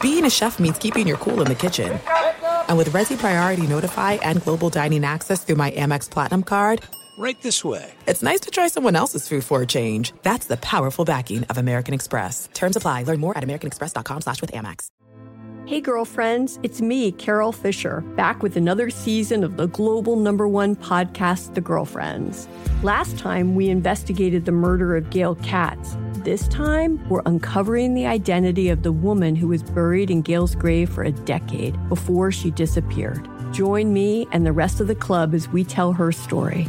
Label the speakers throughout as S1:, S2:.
S1: Being a chef means keeping your cool in the kitchen. And with Resy Priority Notify and Global Dining Access through my Amex Platinum card,
S2: Right this way.
S1: it's nice to try someone else's food for a change. That's the powerful backing of American Express. Terms apply. Learn more at americanexpress.com slash with Amex.
S3: Hey, girlfriends, it's me, Carol Fisher, back with another season of the global number one podcast, The Girlfriends. Last time, we investigated the murder of Gail Katz. This time, we're uncovering the identity of the woman who was buried in Gail's grave for a decade before she disappeared. Join me and the rest of the club as we tell her story.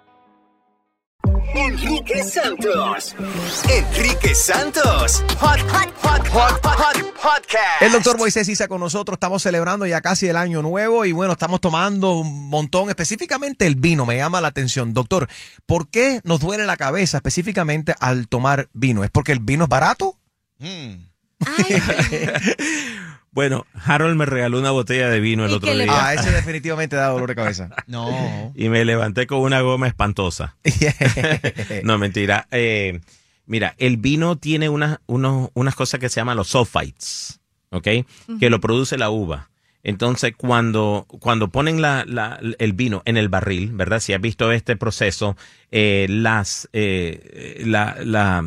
S4: Enrique Santos. Enrique Santos. Hot, hot, hot, hot, hot, podcast.
S5: El doctor Moisés Isa con nosotros, estamos celebrando ya casi el año nuevo y bueno, estamos tomando un montón, específicamente el vino, me llama la atención. Doctor, ¿por qué nos duele la cabeza específicamente al tomar vino? ¿Es porque el vino es barato?
S6: Bueno, Harold me regaló una botella de vino el
S5: ¿Y
S6: otro día.
S5: Ah, ese definitivamente da dolor de cabeza.
S6: No. Y me levanté con una goma espantosa. no, mentira. Eh, mira, el vino tiene unas, unos, unas cosas que se llaman los sulfites, ¿ok? Que lo produce la uva. Entonces, cuando, cuando ponen la, la- el vino en el barril, ¿verdad? Si has visto este proceso, eh, las eh, la, la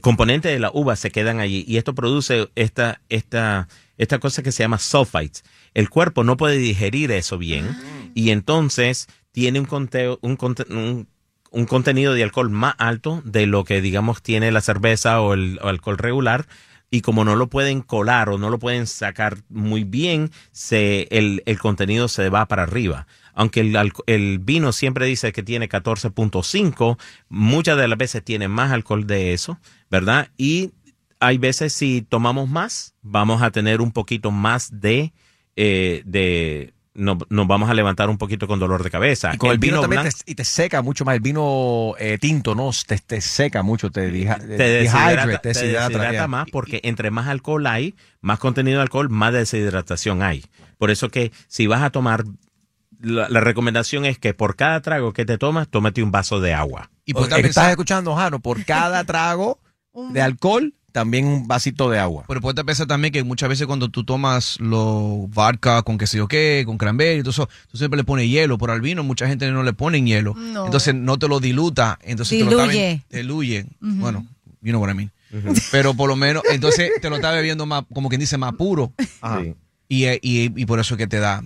S6: componentes de la uva se quedan allí y esto produce esta, esta, esta cosa que se llama sulfites. El cuerpo no puede digerir eso bien y entonces tiene un, conteo, un, un, un contenido de alcohol más alto de lo que digamos tiene la cerveza o el o alcohol regular y como no lo pueden colar o no lo pueden sacar muy bien, se, el, el contenido se va para arriba. Aunque el, el vino siempre dice que tiene 14.5, muchas de las veces tiene más alcohol de eso, ¿verdad? Y hay veces si tomamos más, vamos a tener un poquito más de... eh, de no- nos vamos a levantar un poquito con dolor de cabeza.
S5: Y con el, vino, también
S6: blanco-
S5: te, y te seca mucho más. El vino eh, tinto, ¿no? Te, te seca mucho, te, deja,
S6: te deshidrata,
S5: dehydrate,
S6: te
S5: deshidrata,
S6: más porque entre más alcohol hay, más contenido de alcohol, más deshidratación hay. Por eso que si vas a tomar, la, la recomendación es que por cada trago que te tomas, tómate un vaso de agua.
S5: Y pues, estás escuchando, Jano, por cada trago de alcohol, también un vasito de agua.
S7: Pero a pensar también que muchas veces cuando tú tomas los vodka con qué sé yo qué, con cranberry, y todo eso, tú siempre le pones hielo, pero al vino mucha gente no le ponen hielo.
S8: No.
S7: Entonces no te lo diluta, entonces te lo
S8: Diluye.
S7: diluye.
S8: Ujú.
S7: Bueno, you know what I mean. Pero por lo menos, entonces te lo está bebiendo más, como quien dice, más puro.
S6: Sí.
S7: Y, eh, y, y por eso es que te da.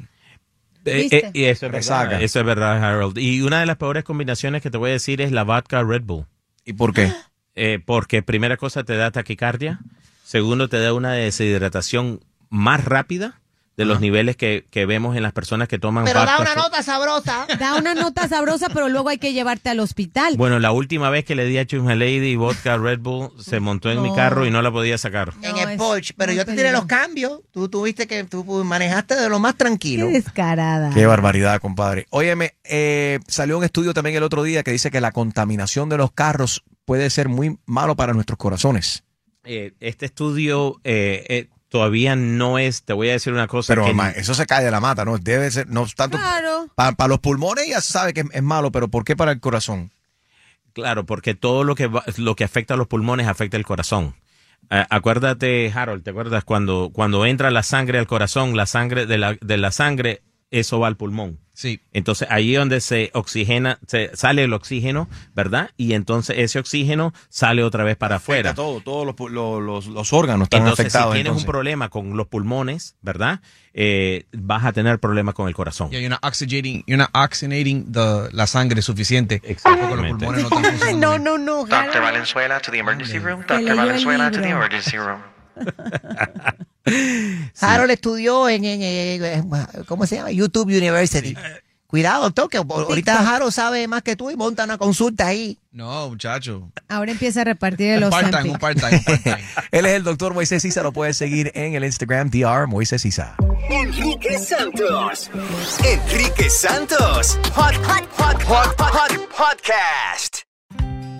S6: Eh, eh, y eso es verdad. Eso es verdad, Harold. Y una de las peores combinaciones que te voy a decir es la vodka Red Bull.
S5: ¿Y por qué?
S6: Eh, porque primera cosa te da taquicardia, segundo te da una deshidratación más rápida, de los niveles que, que vemos en las personas que toman
S2: Pero da una nota sabrosa.
S8: Da una nota sabrosa, pero luego hay que llevarte al hospital.
S6: Bueno, la última vez que le di a Chuma Lady vodka Red Bull, se montó en mi carro y no la podía sacar.
S2: en el Porsche. Pero yo te tiré los cambios. Tú tuviste que tú manejaste de lo más tranquilo.
S8: Qué descarada.
S5: Qué barbaridad, compadre. Óyeme, eh, salió un estudio también el otro día que dice que la contaminación de los carros puede ser muy malo para nuestros corazones.
S6: Eh, este estudio eh, eh, todavía no es, te voy a decir una cosa.
S5: Pero
S6: que
S5: ma, eso se cae de la mata, ¿no? Debe ser, no tanto.
S8: Claro.
S5: Para los pulmones ya se sabe que es, es malo, pero ¿por qué para el corazón?
S6: Claro, porque todo lo que va- lo que afecta a los pulmones afecta el corazón. Eh, acuérdate, Harold, ¿te acuerdas cuando, cuando entra la sangre al corazón, la sangre de la, de la sangre, eso va al pulmón?
S7: Sí.
S6: Entonces ahí donde se oxigena, se sale el oxígeno, ¿verdad? Y entonces ese oxígeno sale otra vez para afuera.
S5: Todo, todos los, los, los- los órganos están
S6: Entonces,
S5: afectados.
S6: si tienes
S5: entonces.
S6: un problema con los pulmones, ¿verdad? Eh, vas a tener problemas con el corazón.
S7: Y you're not oxygenating, you're not oxygenating the, la sangre suficiente. Porque los pulmones no
S8: No, no, no. Harold.
S9: Valenzuela to the emergency room.
S8: El
S9: Valenzuela to the emergency room.
S2: Harold estudió en, en, en- ¿cómo se llama? YouTube University. Cuidado, doctor, que ahorita Harold sabe más que tú y monta una consulta ahí.
S7: No, muchacho.
S8: Ahora empieza a repartir el
S7: Un part-time, un part-time, un part-time.
S5: Él es el doctor Moisés Isa, lo puedes seguir en el Instagram, DR Moisés Isa.
S4: Enrique Santos. Enrique Santos. Hot, hot, hot, hot, hot, podcast.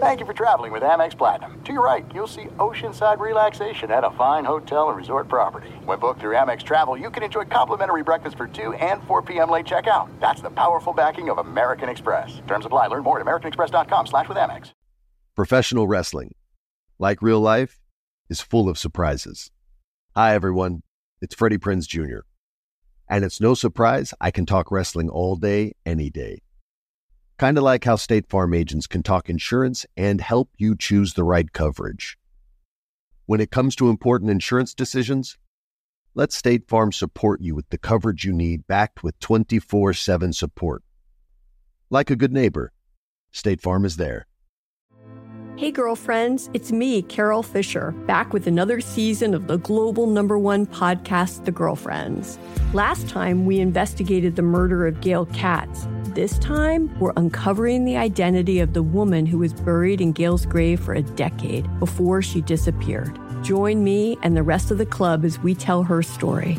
S10: Thank you for traveling with Amex Platinum. To your right, you'll see oceanside relaxation at a fine hotel and resort property. When booked through Amex Travel, you can enjoy complimentary breakfast for 2 and 4 p.m. late checkout. That's the powerful backing of American Express. Terms apply. Learn more at americanexpress.com slash with Amex.
S11: Professional wrestling, like real life, is full of surprises. Hi, everyone. It's Freddie Prinze Jr. And it's no surprise I can talk wrestling all day, any day. Kind of like how State Farm agents can talk insurance and help you choose the right coverage. When it comes to important insurance decisions, let State Farm support you with the coverage you need backed with 24 7 support. Like a good neighbor, State Farm is there.
S3: Hey, girlfriends, it's me, Carol Fisher, back with another season of the global number one podcast, The Girlfriends. Last time, we investigated the murder of Gail Katz. This time, we're uncovering the identity of the woman who was buried in Gail's grave for a decade before she disappeared. Join me and the rest of the club as we tell her story.